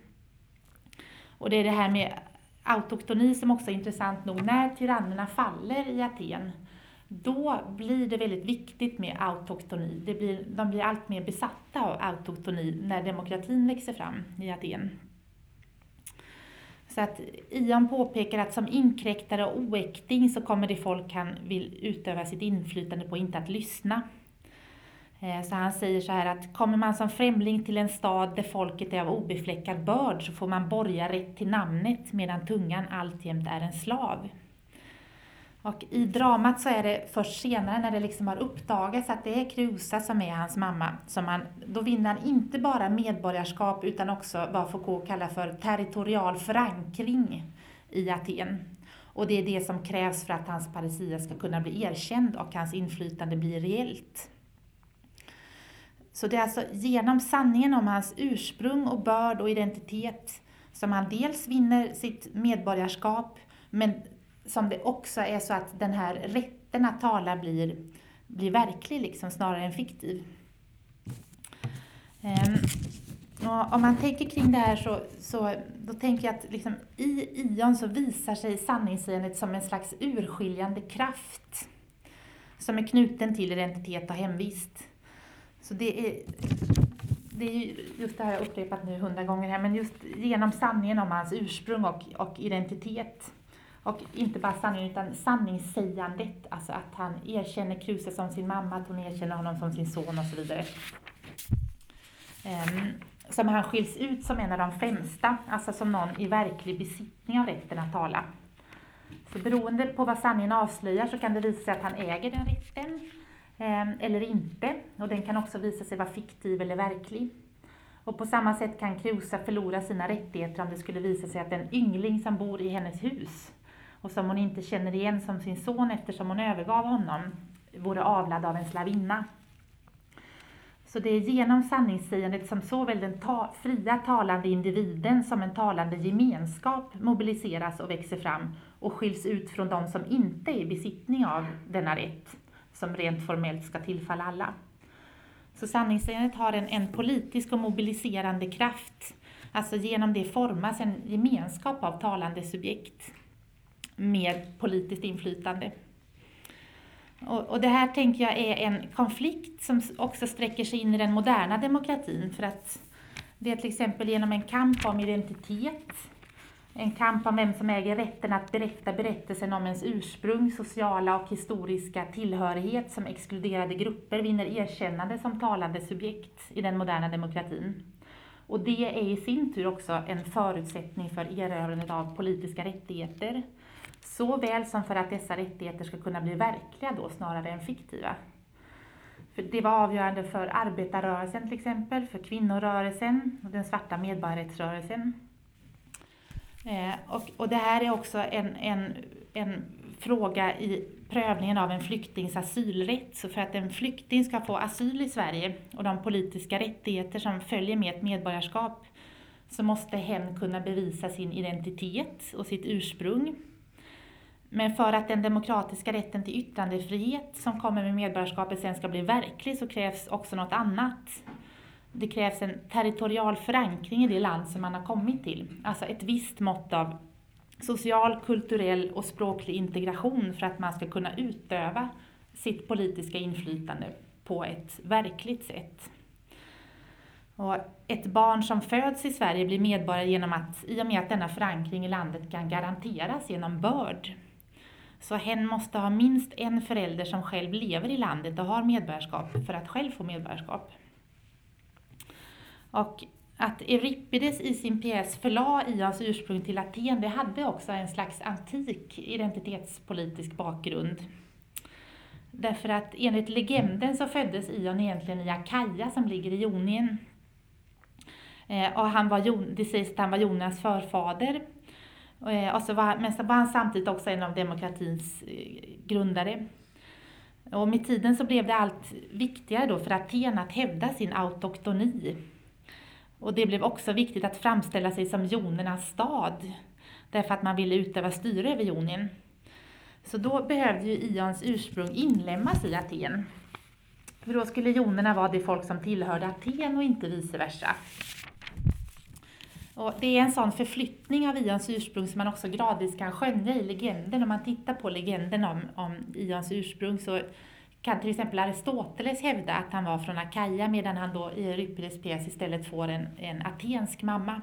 Och det är det här med autoktoni som också är intressant nog. När tyrannerna faller i Aten, då blir det väldigt viktigt med autoktoni. Det blir, de blir allt mer besatta av autoktoni när demokratin växer fram i Aten. Så att Ion påpekar att som inkräktare och oäkting så kommer det folk han vill utöva sitt inflytande på inte att lyssna. Eh, så han säger så här att kommer man som främling till en stad där folket är av obefläckad börd så får man borga rätt till namnet medan tungan alltjämt är en slav. Och i dramat så är det först senare när det liksom har uppdagats att det är Krusa som är hans mamma, som han, då vinner han inte bara medborgarskap utan också vad Foucault kallar för territorial förankring i Aten. Och det är det som krävs för att hans paresia ska kunna bli erkänd och hans inflytande bli reellt. Så det är alltså genom sanningen om hans ursprung och börd och identitet som han dels vinner sitt medborgarskap, men som det också är så att den här rätten att tala blir, blir verklig liksom, snarare än fiktiv. Ehm, och om man tänker kring det här så, så då tänker jag att liksom, i Ion så visar sig sanningssägandet som en slags urskiljande kraft som är knuten till identitet och hemvist. Så det är, det är just det här jag upprepat nu hundra gånger här, men just genom sanningen om hans ursprung och, och identitet och inte bara sanningen, utan sanningssägandet. Alltså att han erkänner Kruse som sin mamma, att hon erkänner honom som sin son och så vidare. Um, som han skiljs ut som en av de främsta, alltså som någon i verklig besittning av rätten att tala. Så beroende på vad sanningen avslöjar så kan det visa sig att han äger den rätten Ehm, eller inte. Och den kan också visa sig vara fiktiv eller verklig. Och på samma sätt kan Krusa förlora sina rättigheter om det skulle visa sig att en yngling som bor i hennes hus och som hon inte känner igen som sin son eftersom hon övergav honom vore avlad av en slavinna. Så det är genom sanningssägandet som såväl den ta fria talande individen som en talande gemenskap mobiliseras och växer fram och skiljs ut från de som inte är i besittning av denna rätt, som rent formellt ska tillfalla alla. Så sanningssägandet har en, en politisk och mobiliserande kraft. Alltså genom det formas en gemenskap av talande subjekt med politiskt inflytande. Och, och, det här tänker jag är en konflikt som också sträcker sig in i den moderna demokratin för att det är till exempel genom en kamp om identitet, en kamp om vem som äger rätten att berätta berättelsen om ens ursprung, sociala och historiska tillhörighet som exkluderade grupper vinner erkännande som talande subjekt i den moderna demokratin. Och det är i sin tur också en förutsättning för erövrandet av politiska rättigheter Såväl som för att dessa rättigheter ska kunna bli verkliga då snarare än fiktiva. För det var avgörande för arbetarrörelsen till exempel, för kvinnorörelsen och den svarta medborgarrättsrörelsen. Eh, och, och det här är också en, en, en fråga i prövningen av en flyktings asylrätt. Så för att en flykting ska få asyl i Sverige och de politiska rättigheter som följer med ett medborgarskap så måste hen kunna bevisa sin identitet och sitt ursprung men för att den demokratiska rätten till yttrandefrihet som kommer med medborgarskapet sen ska bli verklig så krävs också något annat. Det krävs en territorial förankring i det land som man har kommit till. Alltså ett visst mått av social, kulturell och språklig integration för att man ska kunna utöva sitt politiska inflytande på ett verkligt sätt. Och ett barn som föds i Sverige blir medborgare genom att, i och med att denna förankring i landet kan garanteras genom börd. Så hen måste ha minst en förälder som själv lever i landet och har medborgarskap för att själv få medborgarskap. Och att Euripides i sin pjäs förlade Ions ursprung till Aten, det hade också en slags antik identitetspolitisk bakgrund. Därför att enligt legenden så föddes Ion egentligen i Akaja som ligger i Jonien. Eh, och han var, det sägs att han var Jonas förfader eh, och så var, men så var han samtidigt också en av demokratins eh, grundare. Och med tiden så blev det allt viktigare då för Aten att hävda sin autoktoni. Och det blev också viktigt att framställa sig som jonernas stad, därför att man ville utöva styre över Jonien. Så då behövde ju Ions ursprung inlemmas i Aten. För då skulle jonerna vara det folk som tillhörde Aten och inte vice versa. Och det är en sån förflyttning av Ions ursprung som man också gradvis kan skönja i legenden. Om man tittar på legenden om, om Ions ursprung så kan till exempel Aristoteles hävda att han var från Akaja medan han då i Euripides pjäs istället får en, en atensk mamma.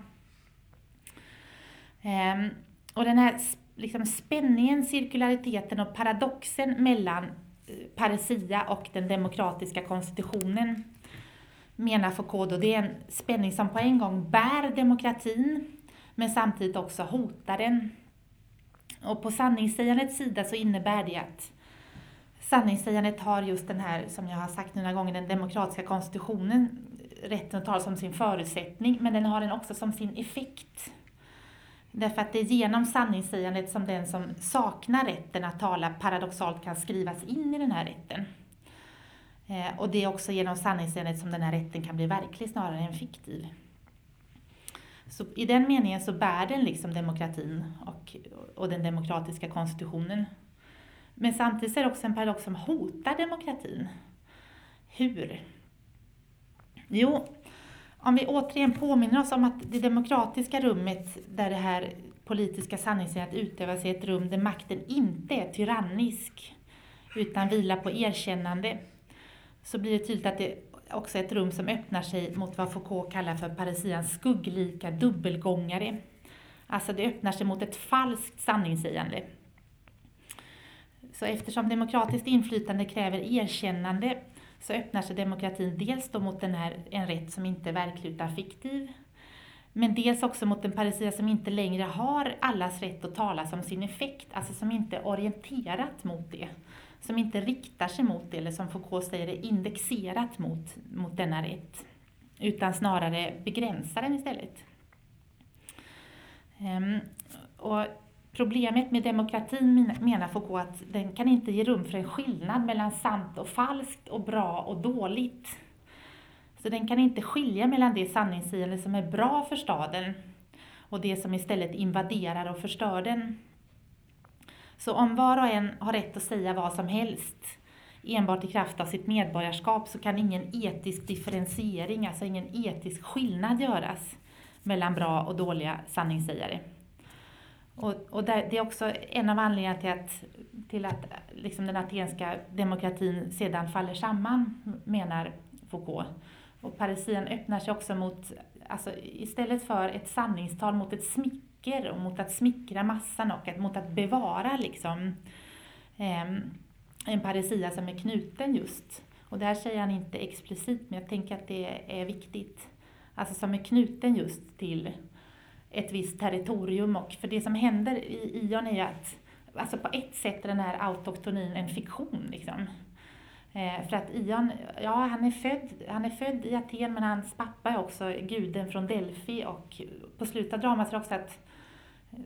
Ehm, och den här liksom spänningen, cirkulariteten och paradoxen mellan Parisia paresia och den demokratiska konstitutionen menar Foucault då, det är en spänning som på en gång bär demokratin men samtidigt också hotar den. Och på sanningssägandets sida så innebär det att sanningssägandet har just den här, som jag har sagt några gånger, den demokratiska konstitutionen, rätten att tala som sin förutsättning, men den har den också som sin effekt. Därför att det är genom sanningssägandet som den som saknar rätten att tala paradoxalt kan skrivas in i den här rätten. Eh, och det är också genom sanningssägandet som den här rätten kan bli verklig snarare än fiktiv. Så I den meningen så bär den liksom demokratin och, och den demokratiska konstitutionen. Men samtidigt är det också en paradox som hotar demokratin. Hur? Jo, om vi återigen påminner oss om att det demokratiska rummet där det här politiska sanningssägandet utövas är ett rum där makten inte är tyrannisk utan vilar på erkännande så blir det tydligt att det också är ett rum som öppnar sig mot vad Foucault kallar för parisians skugglika dubbelgångare. Alltså det öppnar sig mot ett falskt sanningssägande. Så eftersom demokratiskt inflytande kräver erkännande så öppnar sig demokratin dels då mot den här, en rätt som inte är verklig utan fiktiv, Men dels också mot en paresia som inte längre har allas rätt att tala som sin effekt, alltså som inte är orienterat mot det. Som inte riktar sig mot det, eller som Foucault säger är indexerat mot, mot denna rätt. Utan snarare begränsar den istället. Um, och Problemet med demokratin menar Foucault att den kan inte ge rum för en skillnad mellan sant och falskt och bra och dåligt. Så den kan inte skilja mellan det sanningssägande som är bra för staden och det som istället invaderar och förstör den. Så om var och en har rätt att säga vad som helst enbart i kraft av sitt medborgarskap så kan ingen etisk differentiering, alltså ingen etisk skillnad göras mellan bra och dåliga sanningssägare. Och, och där, det är också en av anledningarna till att, till att liksom den atenska demokratin sedan faller samman, menar Foucault. Och parisian öppnar sig också mot, alltså istället för ett sanningstal, mot ett smicker och mot att smickra massan och att, mot att bevara liksom, eh, en parisia som är knuten just. Och det här säger han inte explicit, men jag tänker att det är viktigt. Alltså som är knuten just till ett visst territorium. Och för det som händer i Ion är att alltså på ett sätt är den här autoktonin en fiktion. Liksom. Eh, för att Ion, ja han är, född, han är född i Aten men hans pappa är också guden från Delphi och på slutet av dramat är det också att eh,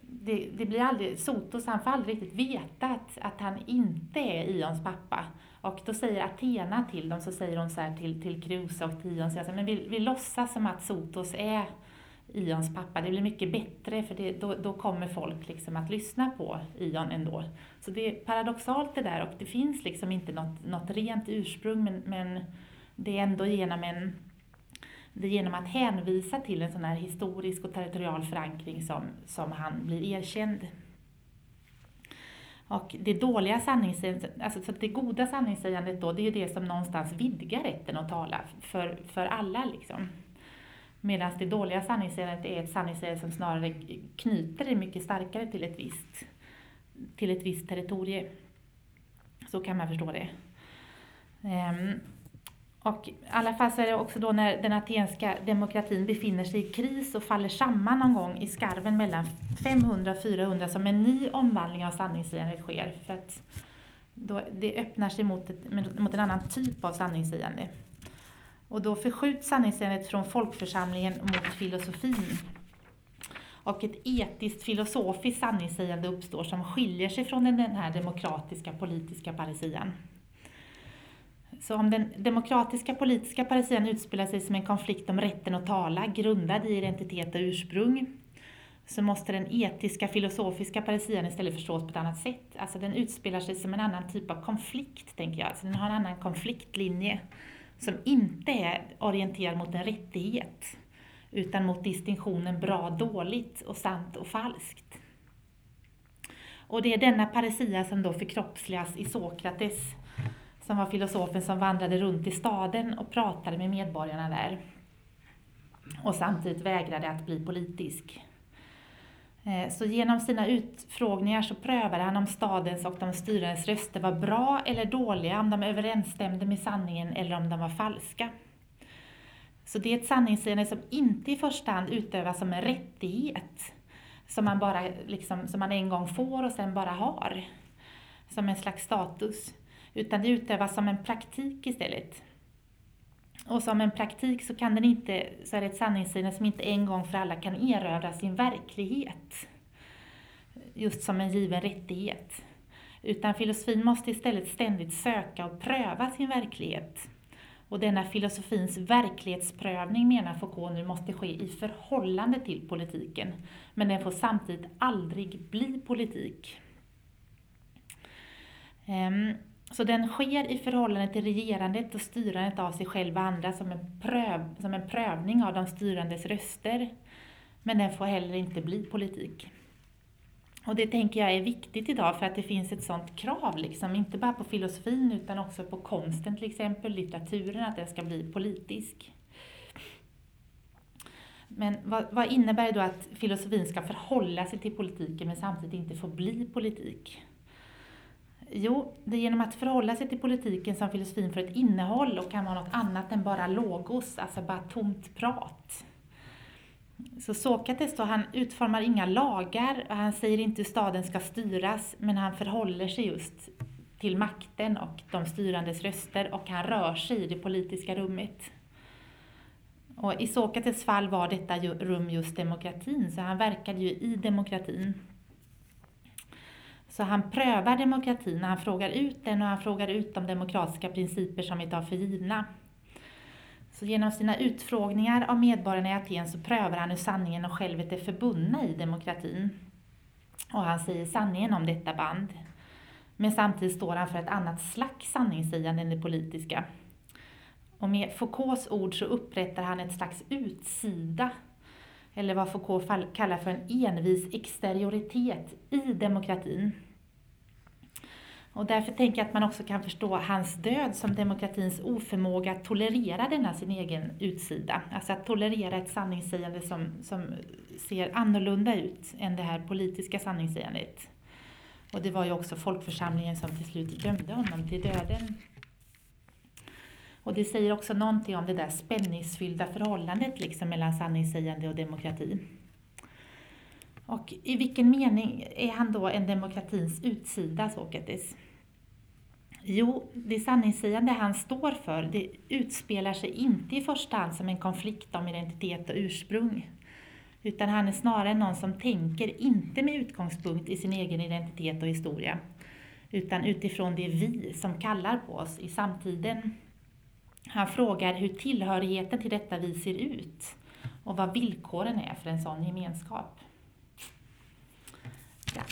det, det, blir aldrig, Sotos han får aldrig riktigt veta att, att han inte är Ions pappa. Och då säger Athena till dem, så säger hon så här till, till Kruse och till Ion, så säger, men vi, vi låtsas som att Sotos är Ions pappa. Det blir mycket bättre för det, då, då kommer folk liksom att lyssna på Ion ändå. Så det är paradoxalt det där och det finns liksom inte något, något rent ursprung men, men det är ändå genom en det är genom att hänvisa till en sån här historisk och territorial förankring som, som han blir erkänd. Och det dåliga sanningssägandet, alltså det goda sanningssägandet då, det är ju det som någonstans vidgar rätten att tala för, för alla liksom. Medan det dåliga sanningssägandet är ett sanningssägande som snarare knyter det mycket starkare till ett visst, till ett visst territorium. Så kan man förstå det. Um, och i alla fall så är det också då när den atenska demokratin befinner sig i kris och faller samman någon gång i skarven mellan 500 och 400 som en ny omvandling av sanningssägandet sker. För att då det öppnar sig mot, ett, mot en annan typ av sanningssägande. Och då förskjuts sanningssägandet från folkförsamlingen mot filosofin. Och ett etiskt filosofiskt sanningssägande uppstår som skiljer sig från den här demokratiska politiska paresian. Så om den demokratiska politiska paresian utspelar sig som en konflikt om rätten att tala, grundad i identitet och ursprung, så måste den etiska filosofiska paresian istället förstås på ett annat sätt. Alltså den utspelar sig som en annan typ av konflikt, tänker jag. Alltså den har en annan konfliktlinje som inte är orienterad mot en rättighet utan mot distinktionen bra-dåligt och sant och falskt. Och det är denna paresia som då förkroppsligas i Sokrates som var filosofen som vandrade runt i staden och pratade med medborgarna där och samtidigt vägrade att bli politisk. Eh, så genom sina utfrågningar så prövade han om stadens och de styrandes röster var bra eller dåliga, om de överensstämde med sanningen eller om de var falska. Så det är ett sanningssägande som inte i första hand utövas som en rättighet, som man, bara, liksom, som man en gång får och sen bara har, som en slags status, utan det utövas som en praktik istället. Och som en praktik så kan den inte, så är det ett sanningssinne som inte en gång för alla kan erövra sin verklighet. Just som en given rättighet. Utan filosofin måste istället ständigt söka och pröva sin verklighet. Och denna filosofins verklighetsprövning menar Foucault nu måste ske i förhållande till politiken. Men den får samtidigt aldrig bli politik. Um, så den sker i förhållande till regerandet och styrandet av sig själv och andra som en, pröv, som en prövning av de styrandes röster. Men den får heller inte bli politik. Och det tänker jag är viktigt idag för att det finns ett sådant krav, liksom, inte bara på filosofin utan också på konsten till exempel, litteraturen, att den ska bli politisk. Men vad, vad innebär det då att filosofin ska förhålla sig till politiken men samtidigt inte få bli politik? Jo, det är genom att förhålla sig till politiken som filosofin får ett innehåll och kan vara något annat än bara logos, alltså bara tomt prat. Så Sokrates då, han utformar inga lagar och han säger inte hur staden ska styras, men han förhåller sig just till makten och de styrandes röster och han rör sig i det politiska rummet. Och I Sokrates fall var detta rum just demokratin, så han verkade ju i demokratin. Så han prövar demokratin, han frågar ut den och han frågar ut de demokratiska principer som vi tar för givna. Så genom sina utfrågningar av medborgarna i Aten så prövar han hur sanningen och självet är förbundna i demokratin. Och han säger sanningen om detta band. Men samtidigt står han för ett annat slags sanningssägande än det politiska. Och med Foucaults ord så upprättar han ett slags utsida, eller vad Foucault kallar för en envis exterioritet i demokratin. Och därför tänker jag att man också kan förstå hans död som demokratins oförmåga att tolerera denna sin egen utsida. Alltså att tolerera ett sanningssägande som, som ser annorlunda ut än det här politiska sanningssägandet. Och det var ju också folkförsamlingen som till slut dömde honom till döden. Och det säger också någonting om det där spänningsfyllda förhållandet liksom mellan sanningssägande och demokrati. Och i vilken mening är han då en demokratins utsida, Sokrates? Jo, det sanningssägande han står för, det utspelar sig inte i första hand som en konflikt om identitet och ursprung. Utan han är snarare någon som tänker, inte med utgångspunkt i sin egen identitet och historia, utan utifrån det vi som kallar på oss i samtiden. Han frågar hur tillhörigheten till detta vi ser ut och vad villkoren är för en sån gemenskap. Ja.